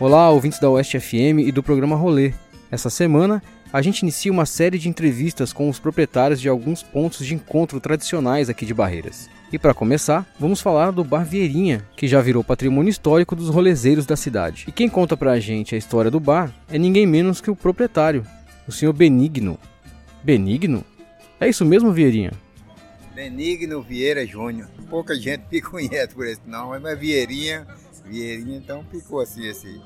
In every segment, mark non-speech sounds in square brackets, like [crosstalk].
Olá, ouvintes da Oeste FM e do programa Rolê. Essa semana, a gente inicia uma série de entrevistas com os proprietários de alguns pontos de encontro tradicionais aqui de Barreiras. E para começar, vamos falar do Bar Vieirinha, que já virou patrimônio histórico dos rolezeiros da cidade. E quem conta pra gente a história do bar é ninguém menos que o proprietário, o senhor Benigno. Benigno? É isso mesmo, Vieirinha? Benigno Vieira Júnior. Pouca gente me [laughs] conhece por esse nome, mas Vieirinha, Vieirinha, então ficou assim esse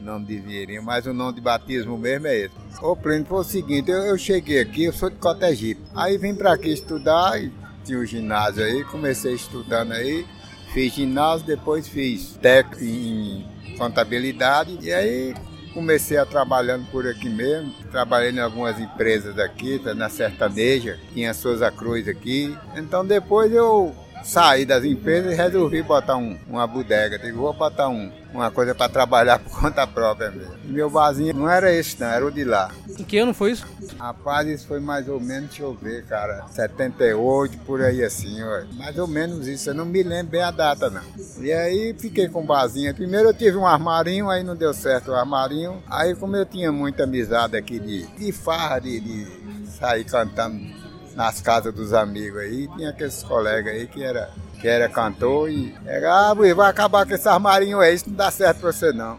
nome de Vieirinha, mas o nome de batismo mesmo é esse. O plano foi o seguinte, eu, eu, cheguei aqui, eu sou de Cotegipe, aí vim para aqui estudar, e tinha o um ginásio aí, comecei estudando aí, fiz ginásio, depois fiz técnico em contabilidade, e aí comecei a trabalhando por aqui mesmo. Trabalhei em algumas empresas aqui, tá na sertaneja, tinha Souza Cruz aqui. Então depois eu saí das empresas e resolvi botar um, uma bodega. Digo, vou botar um, uma coisa para trabalhar [laughs] por conta própria mesmo. E meu barzinho não era esse não, era o de lá. Em que ano foi isso? Rapaz, isso foi mais ou menos, deixa eu ver, cara, 78, por aí assim, ó. Mais ou menos isso, eu não me lembro bem a data não. E aí fiquei com o barzinho. Primeiro eu tive um armarinho, aí não deu certo o armarinho. Aí como eu tinha muita amizade aqui de, de farra, de, de sair cantando nas casas dos amigos aí, tinha aqueles colegas aí que era, que era cantor e ah, vai acabar com esse armarinho aí, isso não dá certo pra você não.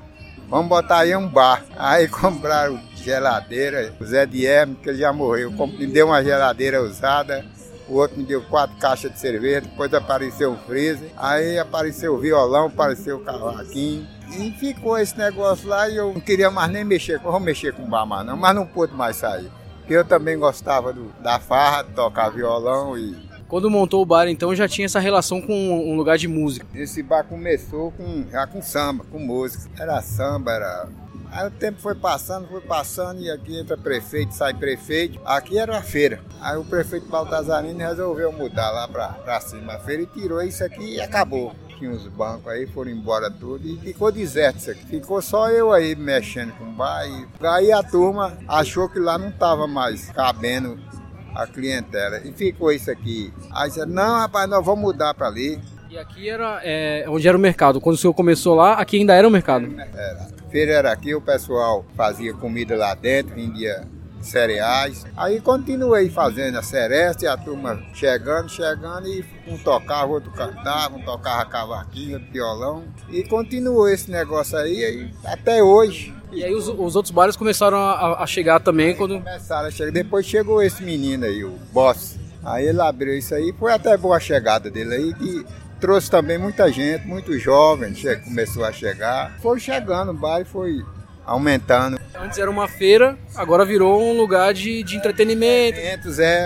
Vamos botar aí um bar. [laughs] Aí compraram geladeira, o Zé Dierme, que ele já morreu, me deu uma geladeira usada, o outro me deu quatro caixas de cerveja, depois apareceu o freezer, aí apareceu o violão, apareceu o cavaquinho. E ficou esse negócio lá e eu não queria mais nem mexer, vou mexer com o bar mais não, mas não pude mais sair. Eu também gostava do, da farra, tocar violão e. Quando montou o bar, então, já tinha essa relação com um lugar de música? Esse bar começou com, já com samba, com música. Era samba, era Aí o tempo foi passando, foi passando, e aqui entra prefeito, sai prefeito. Aqui era a feira. Aí o prefeito Baltazarino resolveu mudar lá pra, pra cima a feira e tirou isso aqui e acabou tinha os bancos aí, foram embora tudo e ficou deserto isso aqui. Ficou só eu aí mexendo com o bar. E... Aí a turma achou que lá não tava mais cabendo a clientela. E ficou isso aqui. Aí disse, não, rapaz, nós vamos mudar para ali. E aqui era é, onde era o mercado. Quando o senhor começou lá, aqui ainda era o mercado? Era. Feira era aqui, o pessoal fazia comida lá dentro, vendia cereais. Aí continuei fazendo a seresta e a turma chegando, chegando e um tocava, outro cantava, um tocava cavaquinho, outro violão. E continuou esse negócio aí, aí até hoje. E aí os, os outros bares começaram a, a chegar também quando. Começaram a chegar. Depois chegou esse menino aí, o Boss. Aí ele abriu isso aí, foi até boa a chegada dele aí, que trouxe também muita gente, muitos jovens, começou a chegar. Foi chegando, o bar foi aumentando. Antes era uma feira, agora virou um lugar de, de entretenimento. É,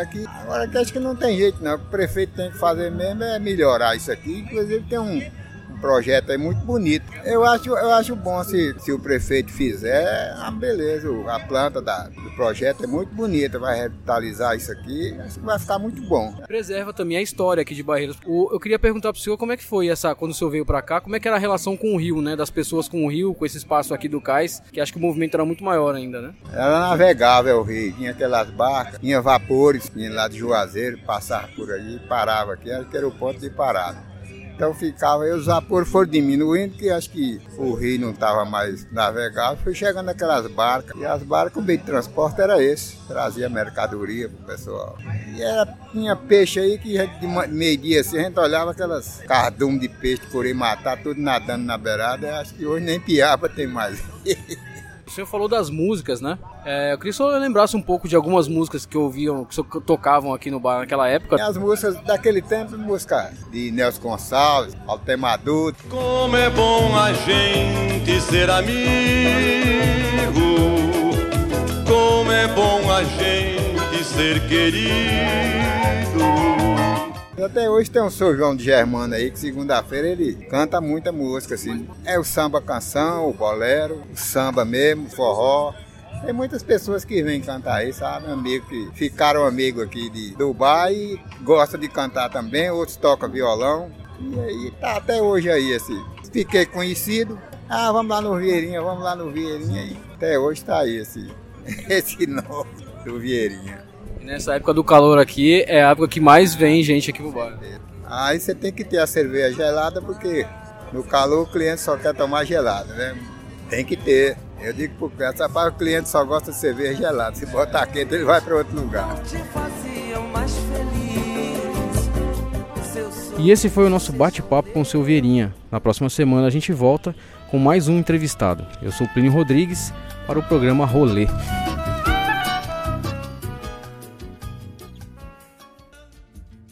aqui. Agora que acho que não tem jeito, não. O prefeito tem que fazer mesmo é melhorar isso aqui. Inclusive tem um projeto é muito bonito. Eu acho, eu acho bom se, se o prefeito fizer, ah, beleza, a planta da, do projeto é muito bonita, vai revitalizar isso aqui, acho que vai ficar muito bom. Preserva também a história aqui de Barreiras. O, eu queria perguntar para o senhor como é que foi essa, quando o senhor veio para cá, como é que era a relação com o rio, né, das pessoas com o rio, com esse espaço aqui do cais, que acho que o movimento era muito maior ainda, né? Era navegável o rio, tinha aquelas barcas, tinha vapores, tinha lá de Juazeiro, passava por aí, parava aqui, acho que era o ponto de parada. Então ficava, e os vapores foram diminuindo, que acho que o rio não estava mais navegável, foi chegando aquelas barcas. E as barcas, o meio de transporte era esse, trazia mercadoria pro pessoal. E era, tinha peixe aí que de meio-dia assim, a gente olhava aquelas cardumes de peixe por aí matar, tudo nadando na beirada. Acho que hoje nem piaba tem mais. [laughs] O senhor falou das músicas, né? É, eu queria senhor lembrasse um pouco de algumas músicas que ouviam, que tocavam aqui no bar naquela época. as músicas daquele tempo, música de Nelson Gonçalves, Altemador. Como é bom a gente ser amigo, como é bom a gente ser querido. Até hoje tem um São João de Germano aí, que segunda-feira ele canta muita música, assim. É o samba canção, o bolero, o samba mesmo, o forró. Tem muitas pessoas que vêm cantar aí, sabe? Amigos que ficaram amigos aqui de Dubai e gostam de cantar também, outros tocam violão. E aí tá até hoje aí, assim. Fiquei conhecido. Ah, vamos lá no Vieirinha, vamos lá no Vieirinha. E até hoje tá aí esse, [laughs] esse nome do Vieirinha. Nessa época do calor aqui, é a época que mais vem gente aqui pro bar. Aí você tem que ter a cerveja gelada, porque no calor o cliente só quer tomar gelada, né? Tem que ter. Eu digo pro cara, rapaz, o cliente só gosta de cerveja gelada. Se botar quente, ele vai para outro lugar. E esse foi o nosso bate-papo com o seu Vieirinha. Na próxima semana a gente volta com mais um entrevistado. Eu sou Plínio Rodrigues para o programa Rolê.